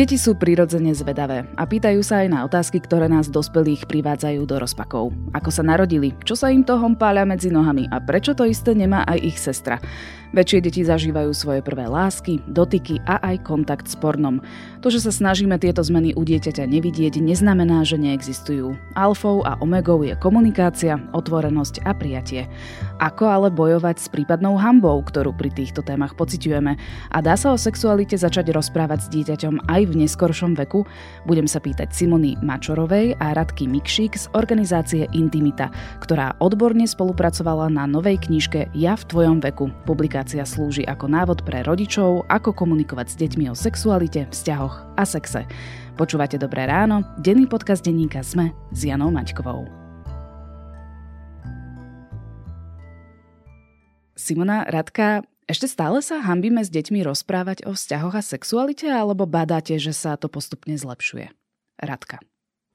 Deti sú prirodzene zvedavé a pýtajú sa aj na otázky, ktoré nás dospelých privádzajú do rozpakov. Ako sa narodili, čo sa im toho páľa medzi nohami a prečo to isté nemá aj ich sestra. Väčšie deti zažívajú svoje prvé lásky, dotyky a aj kontakt s pornom. To, že sa snažíme tieto zmeny u dieťaťa nevidieť, neznamená, že neexistujú. Alfou a omegou je komunikácia, otvorenosť a prijatie. Ako ale bojovať s prípadnou hambou, ktorú pri týchto témach pociťujeme? A dá sa o sexualite začať rozprávať s dieťaťom aj v neskoršom veku? Budem sa pýtať Simony Mačorovej a Radky Mikšík z organizácie Intimita, ktorá odborne spolupracovala na novej knižke Ja v tvojom veku, publikácii aplikácia slúži ako návod pre rodičov, ako komunikovať s deťmi o sexualite, vzťahoch a sexe. Počúvate Dobré ráno, denný podcast denníka Sme s Janou Maťkovou. Simona Radka, ešte stále sa hambíme s deťmi rozprávať o vzťahoch a sexualite, alebo badáte, že sa to postupne zlepšuje? Radka.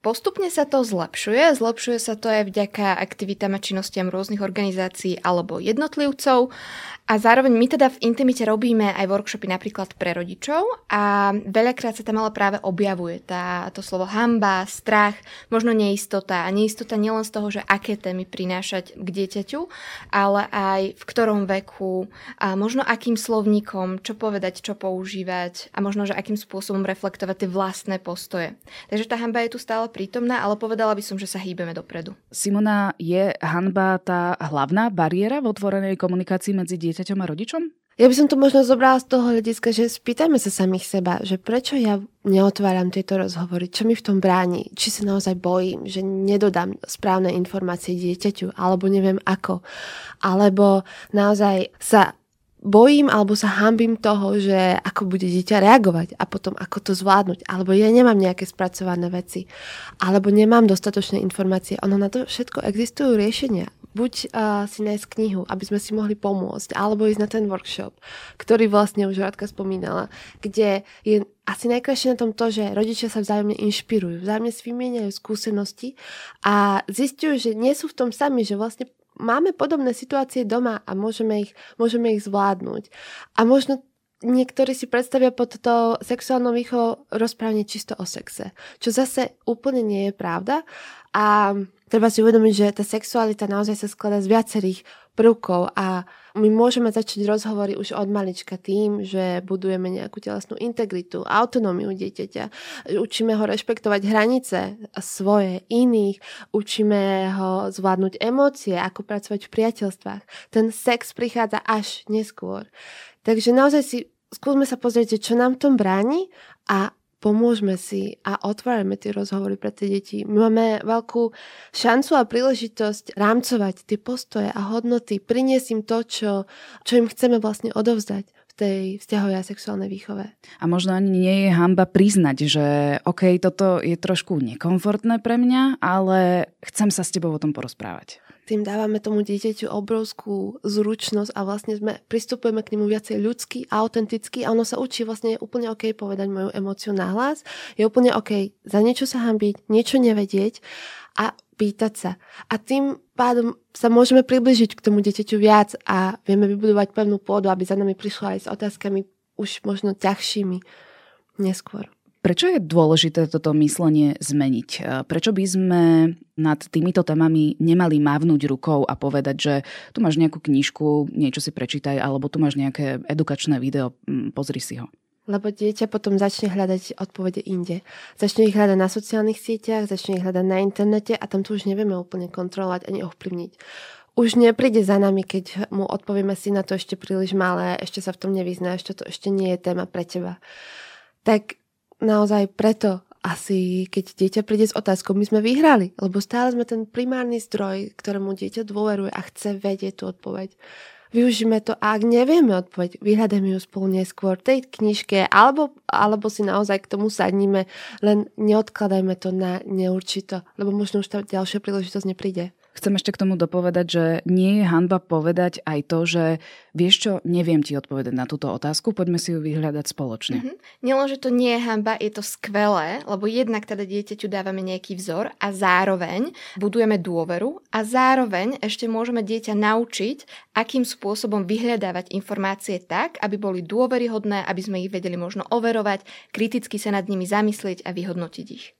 Postupne sa to zlepšuje, zlepšuje sa to aj vďaka aktivitám a činnostiam rôznych organizácií alebo jednotlivcov. A zároveň my teda v Intimite robíme aj workshopy napríklad pre rodičov a veľakrát sa tam ale práve objavuje tá, to slovo hamba, strach, možno neistota. A neistota nielen z toho, že aké témy prinášať k dieťaťu, ale aj v ktorom veku a možno akým slovníkom, čo povedať, čo používať a možno, že akým spôsobom reflektovať tie vlastné postoje. Takže tá hamba je tu stále prítomná, ale povedala by som, že sa hýbeme dopredu. Simona, je hanba tá hlavná bariéra v otvorenej komunikácii medzi dieťaťom a rodičom? Ja by som to možno zobrala z toho hľadiska, že spýtajme sa samých seba, že prečo ja neotváram tieto rozhovory, čo mi v tom bráni, či sa naozaj bojím, že nedodám správne informácie dieťaťu, alebo neviem ako, alebo naozaj sa bojím alebo sa hambím toho, že ako bude dieťa reagovať a potom ako to zvládnuť. Alebo ja nemám nejaké spracované veci. Alebo nemám dostatočné informácie. Ono na to všetko existujú riešenia. Buď uh, si nájsť knihu, aby sme si mohli pomôcť, alebo ísť na ten workshop, ktorý vlastne už Radka spomínala, kde je asi najkrajšie na tom to, že rodičia sa vzájomne inšpirujú, vzájomne si vymieňajú skúsenosti a zistujú, že nie sú v tom sami, že vlastne máme podobné situácie doma a môžeme ich, môžeme ich zvládnuť. A možno niektorí si predstavia pod to sexuálnou výchovou rozprávanie čisto o sexe, čo zase úplne nie je pravda. A treba si uvedomiť, že tá sexualita naozaj sa skladá z viacerých prvkov a my môžeme začať rozhovory už od malička tým, že budujeme nejakú telesnú integritu, autonómiu dieťaťa, učíme ho rešpektovať hranice svoje, iných, učíme ho zvládnuť emócie, ako pracovať v priateľstvách. Ten sex prichádza až neskôr. Takže naozaj si skúsme sa pozrieť, čo nám v tom bráni a pomôžme si a otvárame tie rozhovory pre tie deti. My máme veľkú šancu a príležitosť rámcovať tie postoje a hodnoty, priniesť im to, čo, čo im chceme vlastne odovzdať tej vzťahovej a sexuálnej výchove. A možno ani nie je hamba priznať, že OK, toto je trošku nekomfortné pre mňa, ale chcem sa s tebou o tom porozprávať tým dávame tomu dieťaťu obrovskú zručnosť a vlastne sme, pristupujeme k nemu viacej ľudský, autenticky a ono sa učí vlastne je úplne OK povedať moju emóciu nahlas, je úplne OK za niečo sa hambiť, niečo nevedieť a pýtať sa. A tým pádom sa môžeme približiť k tomu dieťaťu viac a vieme vybudovať pevnú pôdu, aby za nami prišla aj s otázkami už možno ťažšími neskôr. Prečo je dôležité toto myslenie zmeniť? E, prečo by sme nad týmito témami nemali mávnuť rukou a povedať, že tu máš nejakú knižku, niečo si prečítaj, alebo tu máš nejaké edukačné video, pozri si ho. Lebo dieťa potom začne hľadať odpovede inde. Začne ich hľadať na sociálnych sieťach, začne ich hľadať na internete a tam to už nevieme úplne kontrolovať ani ovplyvniť. Už nepríde za nami, keď mu odpovieme si na to ešte príliš malé, ešte sa v tom nevyzná, ešte to ešte nie je téma pre teba. Tak naozaj preto asi, keď dieťa príde s otázkou, my sme vyhrali, lebo stále sme ten primárny zdroj, ktorému dieťa dôveruje a chce vedieť tú odpoveď. Využíme to a ak nevieme odpoveď, vyhľadajme ju spolu neskôr v tej knižke alebo, alebo si naozaj k tomu sadníme, len neodkladajme to na neurčito, lebo možno už tá ďalšia príležitosť nepríde. Chcem ešte k tomu dopovedať, že nie je hanba povedať aj to, že vieš čo, neviem ti odpovedať na túto otázku, poďme si ju vyhľadať spoločne. Mm-hmm. Nielen, že to nie je hanba, je to skvelé, lebo jednak teda dieťaťu dávame nejaký vzor a zároveň budujeme dôveru a zároveň ešte môžeme dieťa naučiť, akým spôsobom vyhľadávať informácie tak, aby boli dôveryhodné, aby sme ich vedeli možno overovať, kriticky sa nad nimi zamyslieť a vyhodnotiť ich.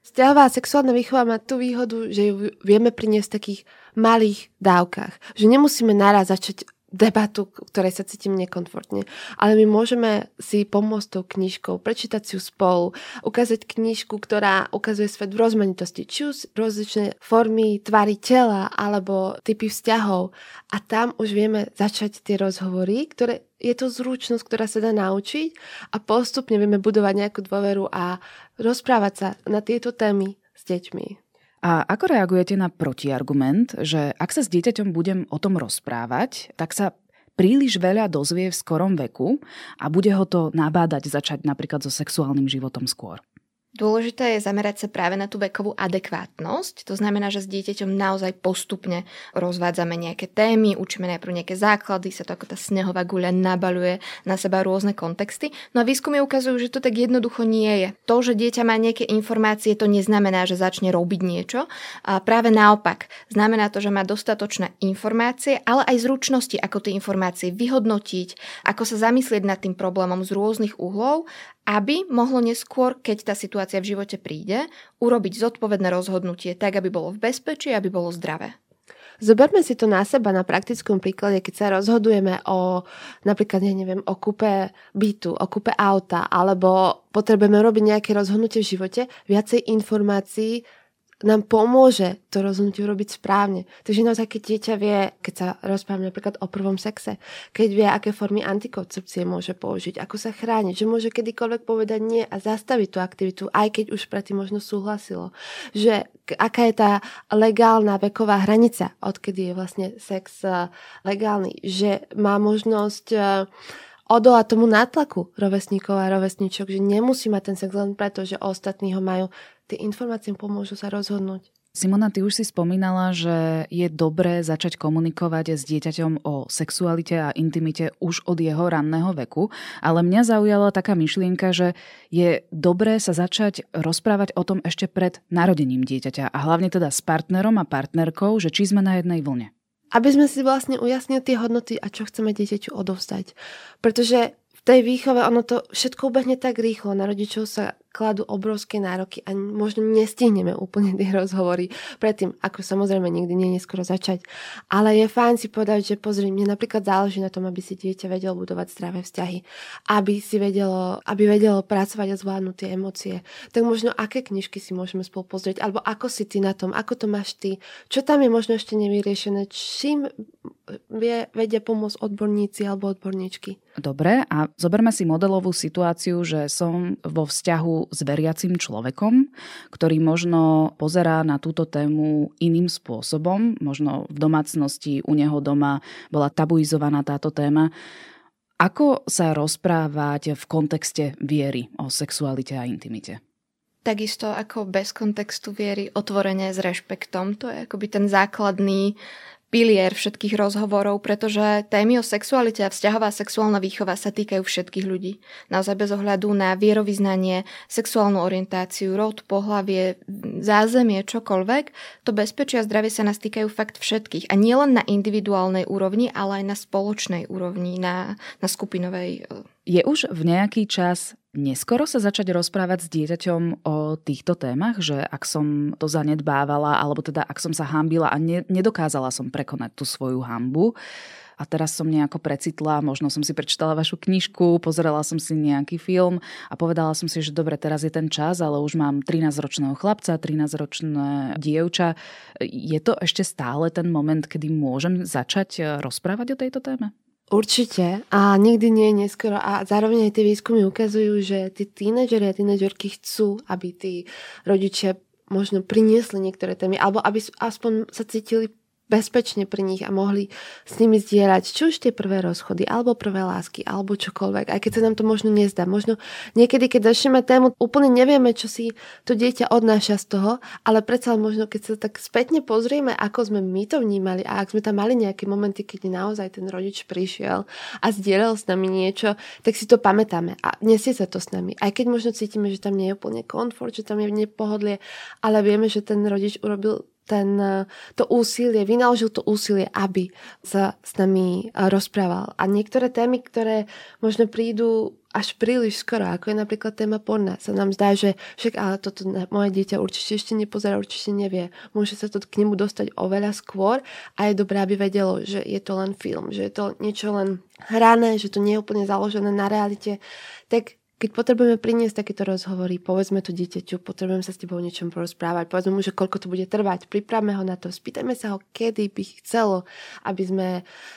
Vzťahová sexuálna výchova má tú výhodu, že ju vieme priniesť v takých malých dávkach. Že nemusíme naraz začať debatu, ktorej sa cítim nekomfortne. Ale my môžeme si pomôcť tou knižkou, prečítať si ju spolu, ukázať knižku, ktorá ukazuje svet v rozmanitosti, či už rozličné formy, tvary tela alebo typy vzťahov. A tam už vieme začať tie rozhovory, ktoré je to zručnosť, ktorá sa dá naučiť a postupne vieme budovať nejakú dôveru a rozprávať sa na tieto témy s deťmi. A ako reagujete na protiargument, že ak sa s dieťaťom budem o tom rozprávať, tak sa príliš veľa dozvie v skorom veku a bude ho to nabádať začať napríklad so sexuálnym životom skôr? Dôležité je zamerať sa práve na tú vekovú adekvátnosť. To znamená, že s dieťaťom naozaj postupne rozvádzame nejaké témy, učíme najprv nejaké základy, sa to ako tá snehová guľa nabaluje na seba rôzne kontexty. No a výskumy ukazujú, že to tak jednoducho nie je. To, že dieťa má nejaké informácie, to neznamená, že začne robiť niečo. A práve naopak, znamená to, že má dostatočné informácie, ale aj zručnosti, ako tie informácie vyhodnotiť, ako sa zamyslieť nad tým problémom z rôznych uhlov aby mohlo neskôr, keď tá situácia v živote príde, urobiť zodpovedné rozhodnutie tak, aby bolo v bezpečí, aby bolo zdravé. Zoberme si to na seba na praktickom príklade, keď sa rozhodujeme o napríklad, ja neviem, o kúpe bytu, o kúpe auta, alebo potrebujeme robiť nejaké rozhodnutie v živote, viacej informácií nám pomôže to rozhodnutie urobiť správne. Takže naozaj, keď dieťa vie, keď sa rozprávame napríklad o prvom sexe, keď vie, aké formy antikoncepcie môže použiť, ako sa chrániť, že môže kedykoľvek povedať nie a zastaviť tú aktivitu, aj keď už predtým možno súhlasilo. Že aká je tá legálna veková hranica, odkedy je vlastne sex eh, legálny, že má možnosť eh, odolať tomu nátlaku rovesníkov a rovesníčok, že nemusí mať ten sex len preto, že ostatní ho majú tie informácie pomôžu sa rozhodnúť. Simona, ty už si spomínala, že je dobré začať komunikovať s dieťaťom o sexualite a intimite už od jeho ranného veku, ale mňa zaujala taká myšlienka, že je dobré sa začať rozprávať o tom ešte pred narodením dieťaťa a hlavne teda s partnerom a partnerkou, že či sme na jednej vlne. Aby sme si vlastne ujasnili tie hodnoty a čo chceme dieťaťu odovzdať. Pretože v tej výchove ono to všetko ubehne tak rýchlo. Na rodičov sa kladú obrovské nároky a možno nestihneme úplne tie rozhovory predtým, ako samozrejme nikdy nie neskoro začať. Ale je fajn si povedať, že pozri, mne napríklad záleží na tom, aby si dieťa vedelo budovať zdravé vzťahy, aby si vedelo, aby vedelo pracovať a zvládnuť tie emócie. Tak možno aké knižky si môžeme spolu pozrieť, alebo ako si ty na tom, ako to máš ty, čo tam je možno ešte nevyriešené, čím vie, vedia pomôcť odborníci alebo odborníčky. Dobre, a zoberme si modelovú situáciu, že som vo vzťahu s veriacim človekom, ktorý možno pozerá na túto tému iným spôsobom. Možno v domácnosti u neho doma bola tabuizovaná táto téma. Ako sa rozprávať v kontexte viery o sexualite a intimite? Takisto ako bez kontextu viery, otvorene s rešpektom. To je akoby ten základný pilier všetkých rozhovorov, pretože témy o sexualite a vzťahová sexuálna výchova sa týkajú všetkých ľudí. Naozaj bez ohľadu na vierovýznanie, sexuálnu orientáciu, rod, pohlavie, zázemie, čokoľvek, to bezpečie a zdravie sa nás týkajú fakt všetkých. A nielen na individuálnej úrovni, ale aj na spoločnej úrovni, na, na skupinovej. E, Je už v nejaký čas neskoro sa začať rozprávať s dieťaťom o týchto témach, že ak som to zanedbávala, alebo teda ak som sa hambila a ne, nedokázala som prekonať tú svoju hambu, a teraz som nejako precitla, možno som si prečítala vašu knižku, pozerala som si nejaký film a povedala som si, že dobre, teraz je ten čas, ale už mám 13-ročného chlapca, 13-ročné dievča. Je to ešte stále ten moment, kedy môžem začať rozprávať o tejto téme? Určite. A nikdy nie je neskoro. A zároveň aj tie výskumy ukazujú, že tí tínedžeri a tínedžerky chcú, aby tí rodičia možno priniesli niektoré témy alebo aby aspoň sa cítili bezpečne pri nich a mohli s nimi zdieľať či už tie prvé rozchody, alebo prvé lásky, alebo čokoľvek, aj keď sa nám to možno nezdá. Možno niekedy, keď začneme tému, úplne nevieme, čo si to dieťa odnáša z toho, ale predsa možno, keď sa tak spätne pozrieme, ako sme my to vnímali a ak sme tam mali nejaké momenty, keď naozaj ten rodič prišiel a zdieľal s nami niečo, tak si to pamätáme a nesie sa to s nami. Aj keď možno cítime, že tam nie je úplne komfort, že tam je nepohodlie, ale vieme, že ten rodič urobil ten, eh, to úsilie, vynaložil to úsilie, aby sa s nami eh, rozprával. A niektoré témy, ktoré možno prídu až príliš skoro, ako je napríklad téma porna, sa nám zdá, že však ale toto moje dieťa určite ešte nepozerá, určite nevie. Môže sa to k nemu dostať oveľa skôr a je dobré, aby vedelo, že je to len film, že je to niečo len hrané, že to nie je úplne založené na realite. Tak keď potrebujeme priniesť takéto rozhovory, povedzme to dieťaťu, potrebujem sa s tebou o niečom porozprávať, povedzme mu, že koľko to bude trvať, pripravme ho na to, spýtajme sa ho, kedy by chcelo, aby sme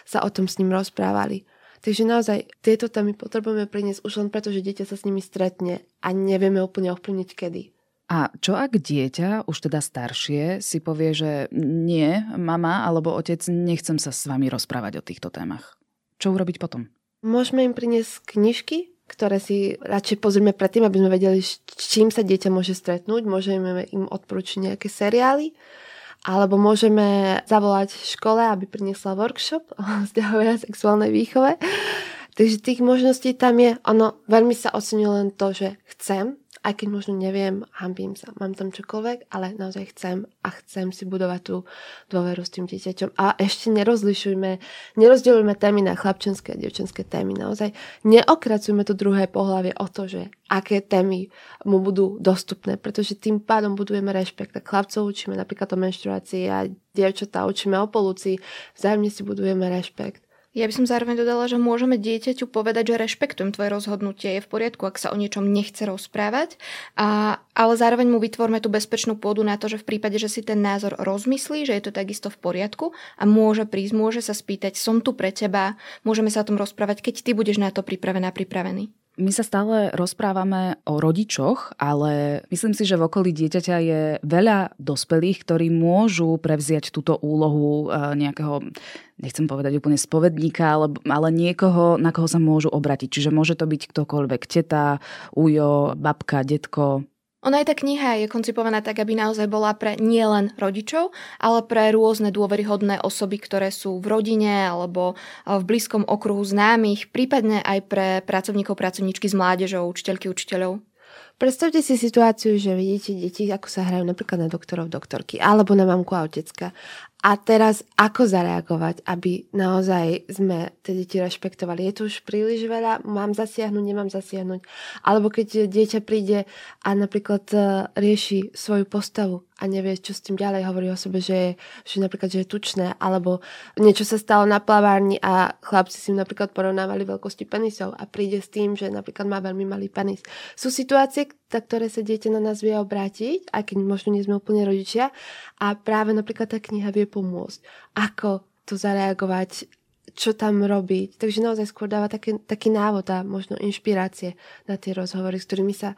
sa o tom s ním rozprávali. Takže naozaj tieto témy potrebujeme priniesť už len preto, že dieťa sa s nimi stretne a nevieme úplne ovplyvniť kedy. A čo ak dieťa, už teda staršie, si povie, že nie, mama alebo otec, nechcem sa s vami rozprávať o týchto témach. Čo urobiť potom? Môžeme im priniesť knižky, ktoré si radšej pozrieme predtým, aby sme vedeli, s čím sa dieťa môže stretnúť. Môžeme im odporučiť nejaké seriály, alebo môžeme zavolať škole, aby priniesla workshop o vzťahovej a sexuálnej výchove. Takže tých možností tam je, ono veľmi sa ocenuje len to, že chcem aj keď možno neviem, hambím sa, mám tam čokoľvek, ale naozaj chcem a chcem si budovať tú dôveru s tým dieťaťom. A ešte nerozlišujme, nerozdeľujme témy na chlapčenské a devčenské témy. Naozaj neokracujme to druhé pohľavie o to, že aké témy mu budú dostupné, pretože tým pádom budujeme rešpekt. Tak chlapcov učíme napríklad o menštruácii a dievčatá učíme o polúcii. Vzájomne si budujeme rešpekt. Ja by som zároveň dodala, že môžeme dieťaťu povedať, že rešpektujem tvoje rozhodnutie, je v poriadku, ak sa o niečom nechce rozprávať, a, ale zároveň mu vytvorme tú bezpečnú pôdu na to, že v prípade, že si ten názor rozmyslí, že je to takisto v poriadku a môže prísť, môže sa spýtať, som tu pre teba, môžeme sa o tom rozprávať, keď ty budeš na to pripravená, pripravený. My sa stále rozprávame o rodičoch, ale myslím si, že v okolí dieťaťa je veľa dospelých, ktorí môžu prevziať túto úlohu e, nejakého, nechcem povedať úplne spovedníka, ale, ale niekoho, na koho sa môžu obratiť. Čiže môže to byť ktokoľvek, teta, ujo, babka, detko, ona aj tá kniha je koncipovaná tak, aby naozaj bola pre nielen rodičov, ale pre rôzne dôveryhodné osoby, ktoré sú v rodine alebo v blízkom okruhu známych, prípadne aj pre pracovníkov, pracovníčky s mládežou, učiteľky, učiteľov. Predstavte si situáciu, že vidíte deti, ako sa hrajú napríklad na doktorov, doktorky, alebo na mamku a otecka a teraz ako zareagovať, aby naozaj sme tie deti rešpektovali. Je to už príliš veľa, mám zasiahnuť, nemám zasiahnuť. Alebo keď dieťa príde a napríklad e, rieši svoju postavu a nevie, čo s tým ďalej hovorí o sebe, že, je, že napríklad, že je tučné, alebo niečo sa stalo na plavárni a chlapci si napríklad porovnávali veľkosti penisov a príde s tým, že napríklad má veľmi malý penis. Sú situácie, na ktoré sa dieťa na nás vie obrátiť, aj keď možno nie sme úplne rodičia a práve napríklad tá kniha vie pomôcť. Ako to zareagovať, čo tam robiť. Takže naozaj skôr dáva taký, taký návod a možno inšpirácie na tie rozhovory, s ktorými sa,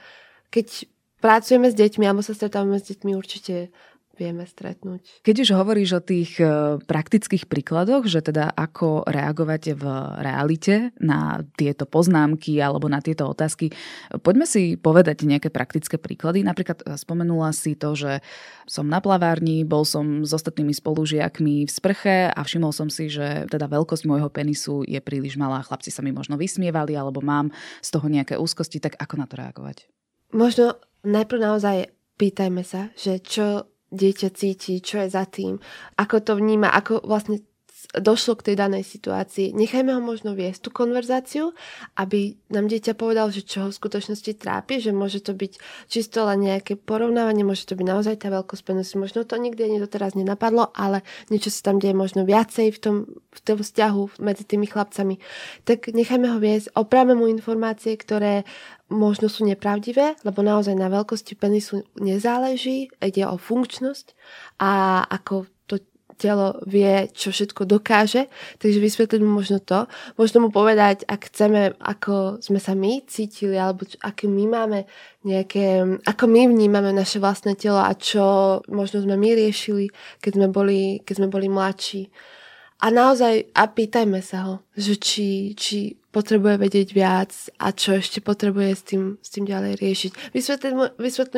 keď pracujeme s deťmi alebo sa stretávame s deťmi, určite vieme stretnúť. Keď už hovoríš o tých e, praktických príkladoch, že teda ako reagovať v realite na tieto poznámky alebo na tieto otázky, poďme si povedať nejaké praktické príklady. Napríklad e, spomenula si to, že som na plavárni, bol som s ostatnými spolužiakmi v sprche a všimol som si, že teda veľkosť môjho penisu je príliš malá. Chlapci sa mi možno vysmievali alebo mám z toho nejaké úzkosti, tak ako na to reagovať? Možno najprv naozaj pýtajme sa, že čo dieťa cíti, čo je za tým, ako to vníma, ako vlastne došlo k tej danej situácii. Nechajme ho možno viesť tú konverzáciu, aby nám dieťa povedal, že čo ho v skutočnosti trápi, že môže to byť čisto len nejaké porovnávanie, môže to byť naozaj tá veľkosť. Možno to nikdy ani doteraz nenapadlo, ale niečo sa tam deje možno viacej v tom, v tom vzťahu medzi tými chlapcami. Tak nechajme ho viesť, opravme mu informácie, ktoré možno sú nepravdivé, lebo naozaj na veľkosti penisu nezáleží, ide o funkčnosť a ako telo vie, čo všetko dokáže, takže vysvetliť mu možno to. Možno mu povedať, ak chceme, ako sme sa my cítili, alebo aké my máme nejaké, ako my vnímame naše vlastné telo a čo možno sme my riešili, keď sme boli, keď sme boli mladší. A naozaj, a pýtajme sa ho, že či, či potrebuje vedieť viac a čo ešte potrebuje s tým, s tým ďalej riešiť. Vysvetlím mu,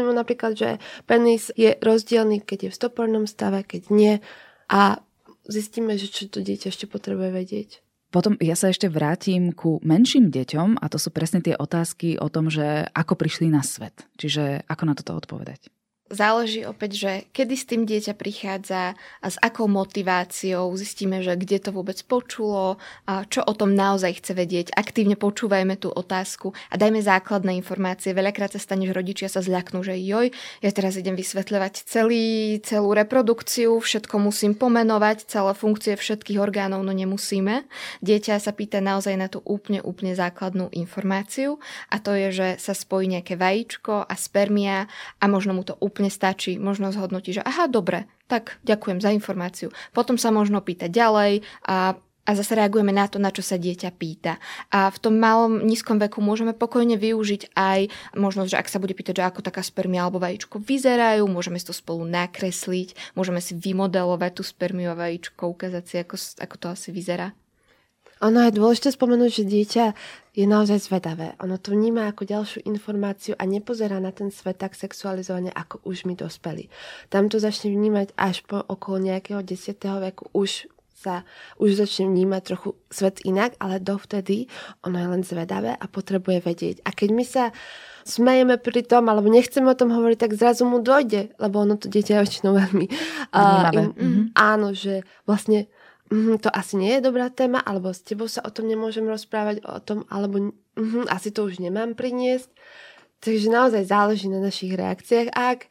mu napríklad, že penis je rozdielný, keď je v stopornom stave, keď nie a zistíme, že čo to dieťa ešte potrebuje vedieť. Potom ja sa ešte vrátim ku menším deťom a to sú presne tie otázky o tom, že ako prišli na svet. Čiže ako na toto odpovedať? Záleží opäť, že kedy s tým dieťa prichádza a s akou motiváciou zistíme, že kde to vôbec počulo, a čo o tom naozaj chce vedieť. Aktívne počúvajme tú otázku a dajme základné informácie. Veľakrát sa stane, že rodičia sa zľaknú, že joj, ja teraz idem vysvetľovať celý, celú reprodukciu, všetko musím pomenovať, celé funkcie všetkých orgánov, no nemusíme. Dieťa sa pýta naozaj na tú úplne, úplne základnú informáciu a to je, že sa spojí nejaké vajíčko a spermia a možno mu to úplne úplne stačí, možno zhodnotí, že aha, dobre, tak ďakujem za informáciu. Potom sa možno pýta ďalej a a zase reagujeme na to, na čo sa dieťa pýta. A v tom malom, nízkom veku môžeme pokojne využiť aj možnosť, že ak sa bude pýtať, že ako taká spermia alebo vajíčko vyzerajú, môžeme si to spolu nakresliť, môžeme si vymodelovať tú spermiu a vajíčko, ukázať si, ako, ako to asi vyzerá. Ono je dôležité spomenúť, že dieťa je naozaj zvedavé. Ono to vníma ako ďalšiu informáciu a nepozerá na ten svet tak sexualizovane, ako už my dospeli. Tam to začne vnímať až po okolo nejakého 10. veku. Už sa už začne vnímať trochu svet inak, ale dovtedy ono je len zvedavé a potrebuje vedieť. A keď my sa smejeme pri tom, alebo nechceme o tom hovoriť, tak zrazu mu dojde, lebo ono to dieťa je väčšinou veľmi... Uh, in, mm-hmm. Áno, že vlastne mm, to asi nie je dobrá téma, alebo s tebou sa o tom nemôžem rozprávať, o tom, alebo mm, asi to už nemám priniesť. Takže naozaj záleží na našich reakciách. Ak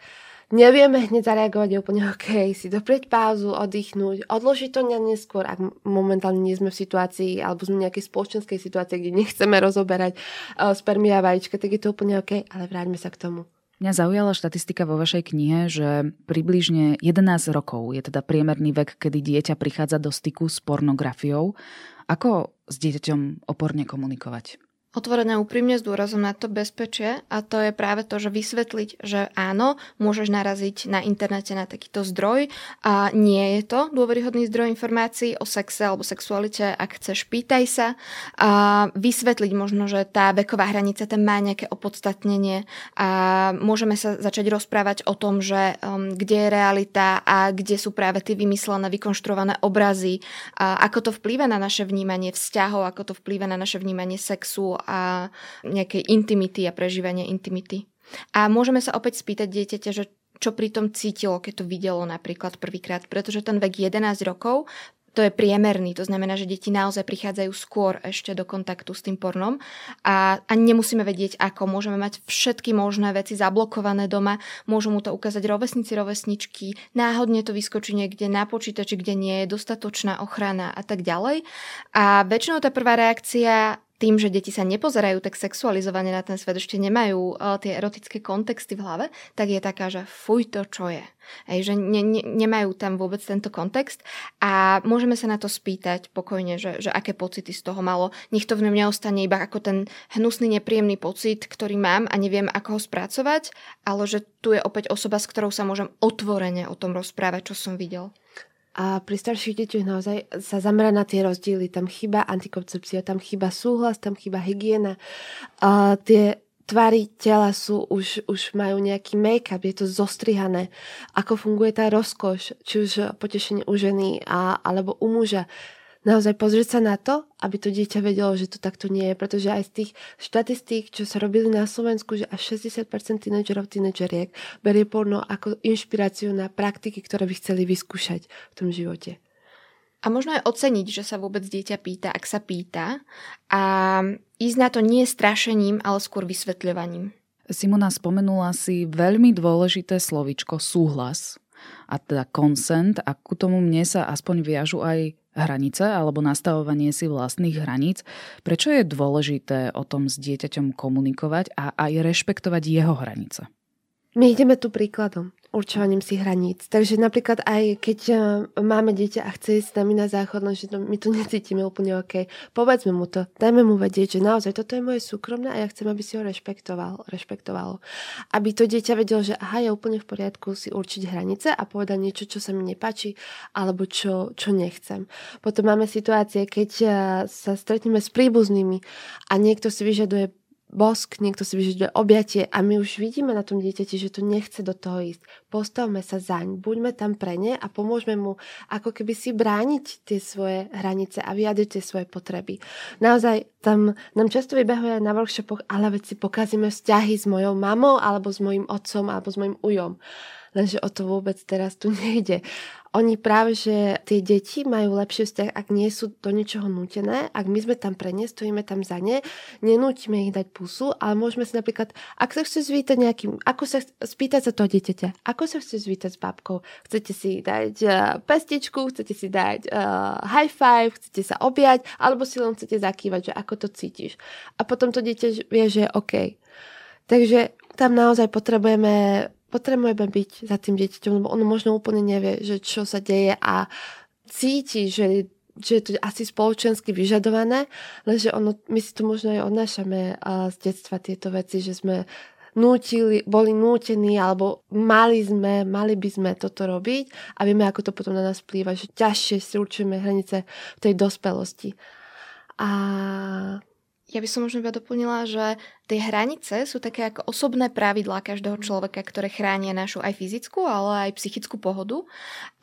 nevieme hneď zareagovať, je úplne OK, si doprieť pauzu, oddychnúť, odložiť to na neskôr, ak momentálne nie sme v situácii, alebo sme v nejakej spoločenskej situácii, kde nechceme rozoberať uh, spermia vajíčka, tak je to úplne OK, ale vráťme sa k tomu. Mňa zaujala štatistika vo vašej knihe, že približne 11 rokov je teda priemerný vek, kedy dieťa prichádza do styku s pornografiou. Ako s dieťaťom oporne komunikovať? Otvorené úprimne s dôrazom na to bezpečie a to je práve to, že vysvetliť, že áno, môžeš naraziť na internete na takýto zdroj a nie je to dôveryhodný zdroj informácií o sexe alebo sexualite, ak chceš, pýtaj sa a vysvetliť možno, že tá veková hranica tam má nejaké opodstatnenie a môžeme sa začať rozprávať o tom, že um, kde je realita a kde sú práve tie vymyslené, vykonštruované obrazy, a ako to vplýva na naše vnímanie vzťahov, ako to vplýva na naše vnímanie sexu a nejakej intimity a prežívania intimity. A môžeme sa opäť spýtať dieťaťa, že čo pri tom cítilo, keď to videlo napríklad prvýkrát, pretože ten vek 11 rokov to je priemerný, to znamená, že deti naozaj prichádzajú skôr ešte do kontaktu s tým pornom a ani nemusíme vedieť ako. Môžeme mať všetky možné veci zablokované doma, môžu mu to ukázať rovesníci, rovesničky, náhodne to vyskočí niekde na počítači, kde nie je dostatočná ochrana a tak ďalej. A väčšinou tá prvá reakcia tým, že deti sa nepozerajú tak sexualizovane na ten svet, ešte nemajú uh, tie erotické kontexty v hlave, tak je taká, že fuj to čo je. Hej, že ne, ne, nemajú tam vôbec tento kontext a môžeme sa na to spýtať pokojne, že, že aké pocity z toho malo. Nech to v ňom neostane iba ako ten hnusný, nepríjemný pocit, ktorý mám a neviem, ako ho spracovať, ale že tu je opäť osoba, s ktorou sa môžem otvorene o tom rozprávať, čo som videl. A pri starších deťoch naozaj sa zamera na tie rozdiely. Tam chyba antikoncepcia, tam chyba súhlas, tam chyba hygiena. A tie tvary tela sú, už, už majú nejaký make-up, je to zostrihané. Ako funguje tá rozkoš, či už potešenie u ženy a, alebo u muža naozaj pozrieť sa na to, aby to dieťa vedelo, že to takto nie je. Pretože aj z tých štatistík, čo sa robili na Slovensku, že až 60% tínedžerov, tínedžeriek berie porno ako inšpiráciu na praktiky, ktoré by chceli vyskúšať v tom živote. A možno aj oceniť, že sa vôbec dieťa pýta, ak sa pýta. A ísť na to nie strašením, ale skôr vysvetľovaním. Simona spomenula si veľmi dôležité slovičko súhlas a teda consent a ku tomu mne sa aspoň viažu aj hranice alebo nastavovanie si vlastných hraníc. Prečo je dôležité o tom s dieťaťom komunikovať a aj rešpektovať jeho hranice? My ideme tu príkladom určovaním si hraníc. Takže napríklad aj keď uh, máme dieťa a chce ísť s nami na záchod, že to, my to necítime úplne OK, povedzme mu to, dajme mu vedieť, že naozaj toto je moje súkromné a ja chcem, aby si ho rešpektoval, rešpektovalo. Aby to dieťa vedelo, že aha, je úplne v poriadku si určiť hranice a povedať niečo, čo sa mi nepáči alebo čo, čo nechcem. Potom máme situácie, keď uh, sa stretneme s príbuznými a niekto si vyžaduje bosk, niekto si vyžaduje objatie a my už vidíme na tom dieťati, že to nechce do toho ísť. Postavme sa zaň, buďme tam pre ne a pomôžme mu ako keby si brániť tie svoje hranice a vyjadriť tie svoje potreby. Naozaj tam nám často vybehuje na workshopoch, ale veď pokazíme vzťahy s mojou mamou alebo s mojim otcom alebo s mojim ujom. Lenže o to vôbec teraz tu nejde oni práve, že tie deti majú lepší vzťah, ak nie sú do ničoho nútené, ak my sme tam pre ne, stojíme tam za ne, nenúťme ich dať pusu, ale môžeme si napríklad, ak sa chce zvítať nejakým, ako sa spýtať sa toho dieťaťa, ako sa chce zvítať s babkou, chcete si dať uh, pestičku, chcete si dať uh, high five, chcete sa objať, alebo si len chcete zakývať, že ako to cítiš. A potom to dieťa vie, že je OK. Takže tam naozaj potrebujeme potrebujeme byť za tým dieťaťom, lebo ono možno úplne nevie, že čo sa deje a cíti, že že je to asi spoločensky vyžadované, lenže ono, my si to možno aj odnášame z detstva tieto veci, že sme nútili, boli nútení alebo mali sme, mali by sme toto robiť a vieme, ako to potom na nás vplýva, že ťažšie si určujeme hranice v tej dospelosti. A ja by som možno iba doplnila, že tie hranice sú také ako osobné pravidlá každého človeka, ktoré chránia našu aj fyzickú, ale aj psychickú pohodu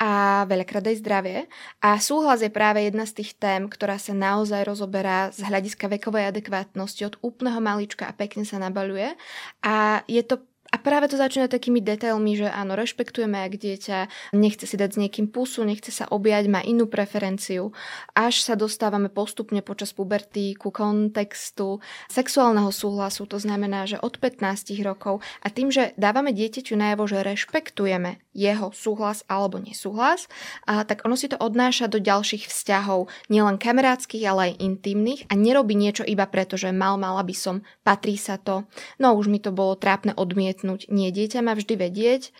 a veľakrát aj zdravie. A súhlas je práve jedna z tých tém, ktorá sa naozaj rozoberá z hľadiska vekovej adekvátnosti od úplného malička a pekne sa nabaluje. A je to a práve to začína takými detailmi, že áno, rešpektujeme, ak dieťa nechce si dať s niekým pusu, nechce sa objať, má inú preferenciu. Až sa dostávame postupne počas puberty ku kontextu sexuálneho súhlasu, to znamená, že od 15 rokov a tým, že dávame dieťaťu najavo, že rešpektujeme jeho súhlas alebo nesúhlas, a tak ono si to odnáša do ďalších vzťahov, nielen kamarátskych, ale aj intimných a nerobí niečo iba preto, že mal, mala by som, patrí sa to. No už mi to bolo trápne odmietnúť odmietnúť. Nie, dieťa má vždy vedieť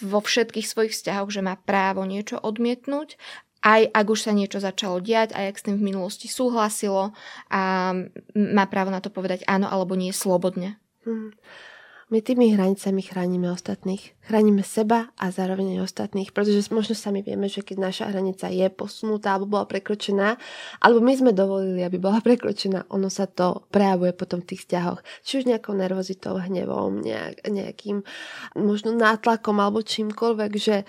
vo všetkých svojich vzťahoch, že má právo niečo odmietnúť aj ak už sa niečo začalo diať, aj ak s tým v minulosti súhlasilo a má právo na to povedať áno alebo nie slobodne. Hmm. My tými hranicami chránime ostatných. Chránime seba a zároveň aj ostatných, pretože možno sami vieme, že keď naša hranica je posunutá alebo bola prekročená, alebo my sme dovolili, aby bola prekročená, ono sa to prejavuje potom v tých vzťahoch. Či už nejakou nervozitou, hnevom, nejak, nejakým možno nátlakom alebo čímkoľvek, že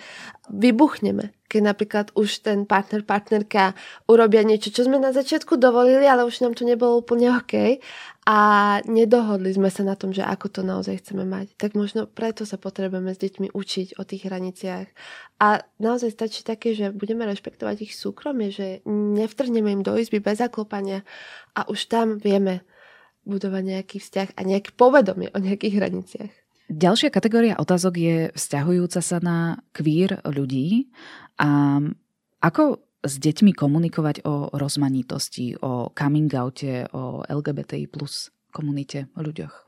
vybuchneme keď napríklad už ten partner, partnerka urobia niečo, čo sme na začiatku dovolili, ale už nám to nebolo úplne OK a nedohodli sme sa na tom, že ako to naozaj chceme mať. Tak možno preto sa potrebujeme s deťmi učiť o tých hraniciach. A naozaj stačí také, že budeme rešpektovať ich súkromie, že nevtrhneme im do izby bez zaklopania a už tam vieme budovať nejaký vzťah a nejaké povedomie o nejakých hraniciach. Ďalšia kategória otázok je vzťahujúca sa na queer ľudí. A ako s deťmi komunikovať o rozmanitosti, o coming oute, o LGBTI plus komunite, o ľuďoch?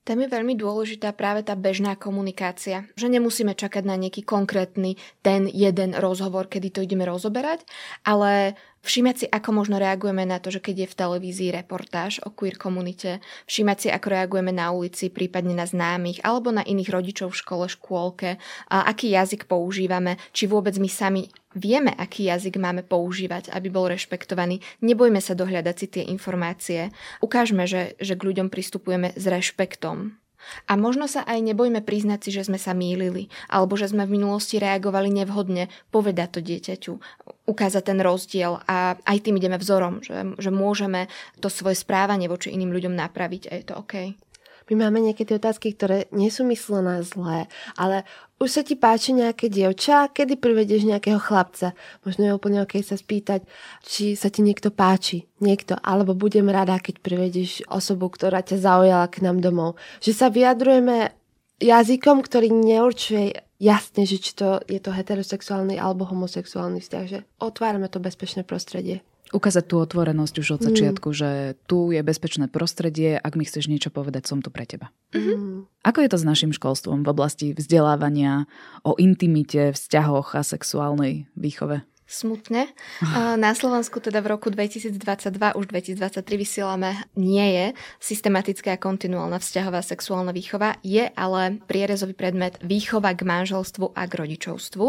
Tam je veľmi dôležitá práve tá bežná komunikácia. Že nemusíme čakať na nejaký konkrétny ten jeden rozhovor, kedy to ideme rozoberať, ale Všímať si, ako možno reagujeme na to, že keď je v televízii reportáž o queer komunite, všímať si, ako reagujeme na ulici, prípadne na známych alebo na iných rodičov v škole, škôlke, a aký jazyk používame, či vôbec my sami vieme, aký jazyk máme používať, aby bol rešpektovaný. Nebojme sa dohľadať si tie informácie. Ukážme, že, že k ľuďom pristupujeme s rešpektom. A možno sa aj nebojme priznať si, že sme sa mýlili, alebo že sme v minulosti reagovali nevhodne, povedať to dieťaťu, ukázať ten rozdiel a aj tým ideme vzorom, že, že môžeme to svoje správanie voči iným ľuďom napraviť a je to OK. My máme tie otázky, ktoré nie sú myslené zlé, ale už sa ti páči nejaké dievča, kedy privedieš nejakého chlapca. Možno je úplne ok sa spýtať, či sa ti niekto páči. Niekto. Alebo budem rada, keď privedieš osobu, ktorá ťa zaujala k nám domov. Že sa vyjadrujeme jazykom, ktorý neurčuje jasne, že či to je to heterosexuálny alebo homosexuálny vzťah. Že otvárame to bezpečné prostredie. Ukázať tú otvorenosť už od začiatku, mm. že tu je bezpečné prostredie, ak mi chceš niečo povedať, som tu pre teba. Mm. Ako je to s našim školstvom v oblasti vzdelávania, o intimite, vzťahoch a sexuálnej výchove? Smutne. Na Slovensku teda v roku 2022 už 2023 vysielame nie je systematická a kontinuálna vzťahová sexuálna výchova, je ale prierezový predmet výchova k manželstvu a k rodičovstvu,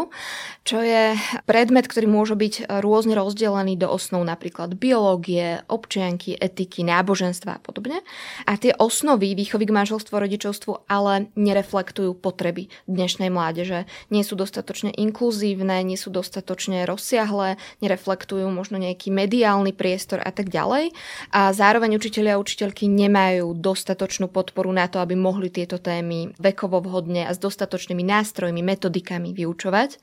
čo je predmet, ktorý môže byť rôzne rozdelený do osnov napríklad biológie, občianky, etiky, náboženstva a podobne. A tie osnovy výchovy k manželstvu a rodičovstvu ale nereflektujú potreby dnešnej mládeže. Nie sú dostatočne inkluzívne, nie sú dostatočne roz rozsiahle, nereflektujú možno nejaký mediálny priestor a tak ďalej. A zároveň učiteľia a učiteľky nemajú dostatočnú podporu na to, aby mohli tieto témy vekovo vhodne a s dostatočnými nástrojmi, metodikami vyučovať.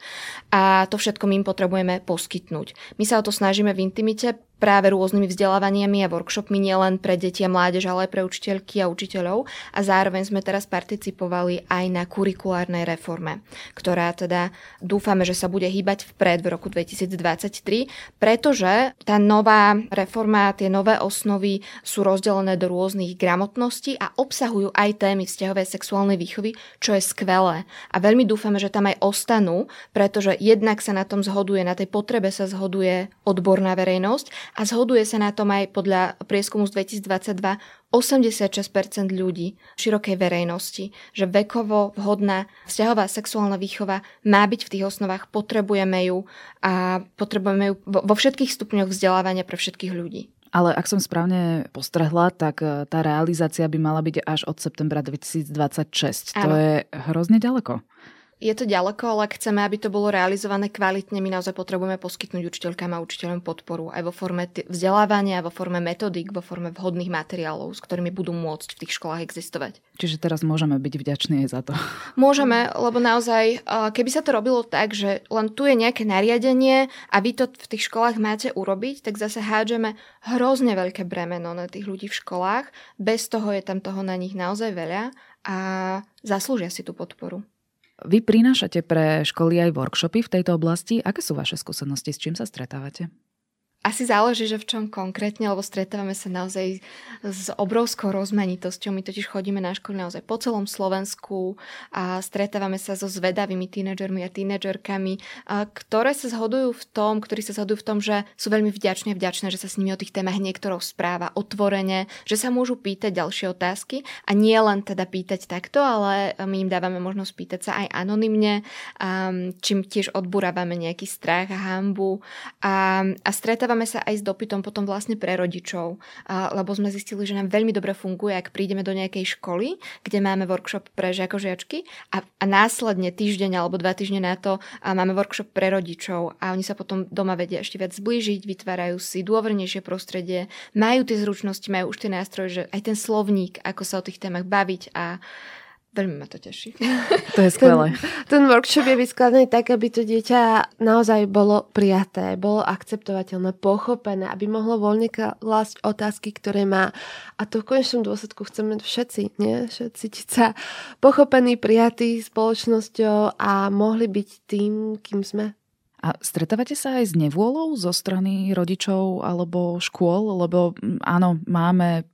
A to všetko my im potrebujeme poskytnúť. My sa o to snažíme v intimite, práve rôznymi vzdelávaniami a workshopmi nielen pre deti a mládež, ale aj pre učiteľky a učiteľov. A zároveň sme teraz participovali aj na kurikulárnej reforme, ktorá teda dúfame, že sa bude hýbať vpred v roku 2023, pretože tá nová reforma, tie nové osnovy sú rozdelené do rôznych gramotností a obsahujú aj témy vzťahovej sexuálnej výchovy, čo je skvelé. A veľmi dúfame, že tam aj ostanú, pretože jednak sa na tom zhoduje, na tej potrebe sa zhoduje odborná verejnosť a zhoduje sa na tom aj podľa prieskumu z 2022 86% ľudí širokej verejnosti, že vekovo vhodná vzťahová sexuálna výchova má byť v tých osnovách, potrebujeme ju a potrebujeme ju vo všetkých stupňoch vzdelávania pre všetkých ľudí. Ale ak som správne postrehla, tak e, tá realizácia by mala byť až od septembra 2026. Áno. To je hrozne ďaleko. Je to ďaleko, ale ak chceme, aby to bolo realizované kvalitne, my naozaj potrebujeme poskytnúť učiteľkám a učiteľom podporu aj vo forme vzdelávania, vo forme metodík, vo forme vhodných materiálov, s ktorými budú môcť v tých školách existovať. Čiže teraz môžeme byť vďační aj za to. Môžeme, lebo naozaj, keby sa to robilo tak, že len tu je nejaké nariadenie a vy to v tých školách máte urobiť, tak zase hádžeme hrozne veľké bremeno na tých ľudí v školách. Bez toho je tam toho na nich naozaj veľa a zaslúžia si tú podporu. Vy prinášate pre školy aj workshopy v tejto oblasti. Aké sú vaše skúsenosti, s čím sa stretávate? Asi záleží, že v čom konkrétne, lebo stretávame sa naozaj s obrovskou rozmanitosťou. My totiž chodíme na školy naozaj po celom Slovensku a stretávame sa so zvedavými tínedžermi a tínedžerkami, ktoré sa zhodujú v tom, ktorí sa zhodujú v tom, že sú veľmi vďačné vďačné, že sa s nimi o tých témach niekto rozpráva otvorene, že sa môžu pýtať ďalšie otázky a nie len teda pýtať takto, ale my im dávame možnosť pýtať sa aj anonymne, čím tiež odburávame nejaký strach a hambu a, a stretávame stretávame sa aj s dopytom potom vlastne pre rodičov, lebo sme zistili, že nám veľmi dobre funguje, ak prídeme do nejakej školy, kde máme workshop pre žiakožiačky a, a následne týždeň alebo dva týždne na to máme workshop pre rodičov a oni sa potom doma vedia ešte viac zblížiť, vytvárajú si dôvernejšie prostredie, majú tie zručnosti, majú už tie nástroje, že aj ten slovník, ako sa o tých témach baviť a Veľmi ma to teší. To je skvelé. Ten, ten workshop je vyskladaný tak, aby to dieťa naozaj bolo prijaté, bolo akceptovateľné, pochopené, aby mohlo voľne klásť otázky, ktoré má. A to v konečnom dôsledku chceme všetci, nie? Všetci cítiť sa pochopení, prijatí spoločnosťou a mohli byť tým, kým sme. A stretávate sa aj s nevôľou zo strany rodičov alebo škôl? Lebo áno, máme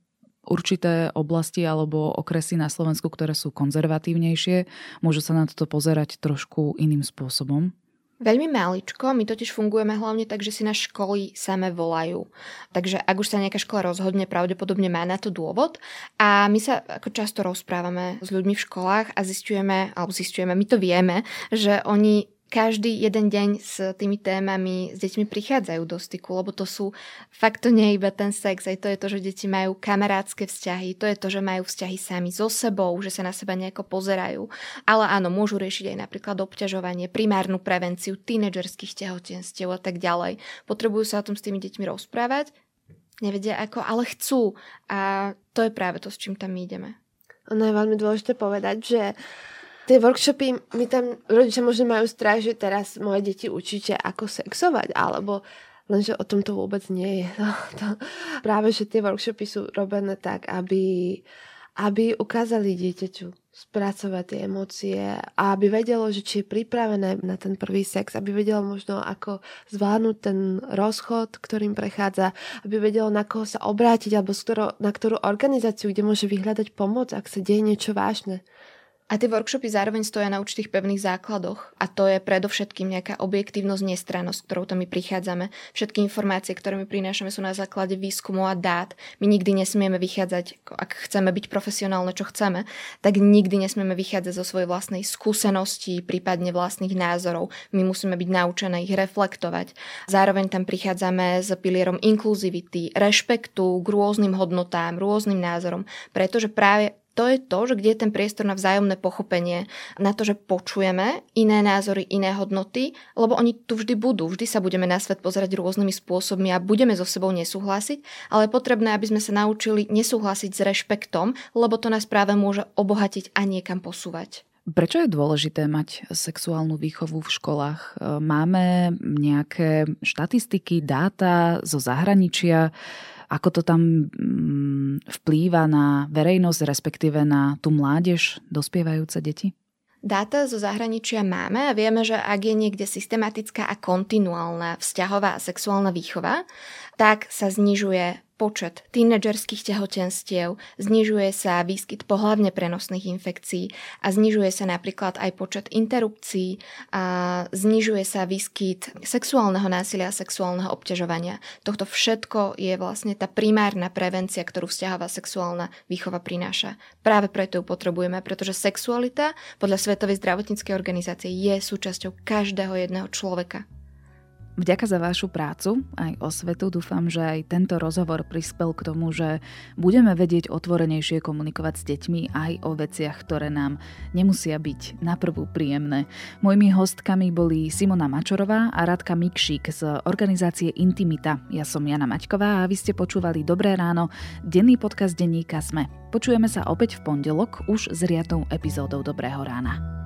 určité oblasti alebo okresy na Slovensku, ktoré sú konzervatívnejšie, môžu sa na toto pozerať trošku iným spôsobom? Veľmi maličko, my totiž fungujeme hlavne tak, že si na školy same volajú. Takže ak už sa nejaká škola rozhodne, pravdepodobne má na to dôvod. A my sa ako často rozprávame s ľuďmi v školách a zistujeme, alebo zistujeme, my to vieme, že oni každý jeden deň s tými témami s deťmi prichádzajú do styku, lebo to sú, fakt to nie je iba ten sex, aj to je to, že deti majú kamarádske vzťahy, to je to, že majú vzťahy sami so sebou, že sa na seba nejako pozerajú. Ale áno, môžu riešiť aj napríklad obťažovanie, primárnu prevenciu tínedžerských tehotenstiev a tak ďalej. Potrebujú sa o tom s tými deťmi rozprávať, nevedia ako, ale chcú. A to je práve to, s čím tam ideme. Ono je veľmi dôležité povedať, že Tie workshopy, my tam rodičia možno majú strach, že teraz moje deti učíte, ako sexovať, alebo lenže o tom to vôbec nie je. No, to, práve, že tie workshopy sú robené tak, aby aby ukázali dieťaťu spracovať tie emócie a aby vedelo, že či je pripravené na ten prvý sex, aby vedelo možno ako zvládnuť ten rozchod, ktorým prechádza, aby vedelo na koho sa obrátiť alebo na ktorú organizáciu, kde môže vyhľadať pomoc, ak sa deje niečo vážne. A tie workshopy zároveň stoja na určitých pevných základoch. A to je predovšetkým nejaká objektívnosť, nestrannosť, ktorou tam my prichádzame. Všetky informácie, ktoré my prinášame, sú na základe výskumu a dát. My nikdy nesmieme vychádzať, ak chceme byť profesionálne, čo chceme, tak nikdy nesmieme vychádzať zo svojej vlastnej skúsenosti, prípadne vlastných názorov. My musíme byť naučené ich reflektovať. Zároveň tam prichádzame s pilierom inkluzivity, rešpektu k rôznym hodnotám, rôznym názorom, pretože práve to je to, že kde je ten priestor na vzájomné pochopenie, na to, že počujeme iné názory, iné hodnoty, lebo oni tu vždy budú, vždy sa budeme na svet pozerať rôznymi spôsobmi a budeme so sebou nesúhlasiť, ale je potrebné, aby sme sa naučili nesúhlasiť s rešpektom, lebo to nás práve môže obohatiť a niekam posúvať. Prečo je dôležité mať sexuálnu výchovu v školách? Máme nejaké štatistiky, dáta zo zahraničia, ako to tam mm, vplýva na verejnosť, respektíve na tú mládež, dospievajúce deti? Dáta zo zahraničia máme a vieme, že ak je niekde systematická a kontinuálna vzťahová a sexuálna výchova, tak sa znižuje počet tínedžerských tehotenstiev, znižuje sa výskyt pohlavne prenosných infekcií a znižuje sa napríklad aj počet interrupcií a znižuje sa výskyt sexuálneho násilia a sexuálneho obťažovania. Tohto všetko je vlastne tá primárna prevencia, ktorú vzťahová sexuálna výchova prináša. Práve preto ju potrebujeme, pretože sexualita podľa Svetovej zdravotníckej organizácie je súčasťou každého jedného človeka. Vďaka za vašu prácu, aj o svetu. Dúfam, že aj tento rozhovor prispel k tomu, že budeme vedieť otvorenejšie komunikovať s deťmi aj o veciach, ktoré nám nemusia byť na prvú príjemné. Mojimi hostkami boli Simona Mačorová a Radka Mikšík z organizácie Intimita. Ja som Jana Maťková a vy ste počúvali Dobré ráno, denný podcast denníka Sme. Počujeme sa opäť v pondelok už s riadnou epizódou Dobrého rána.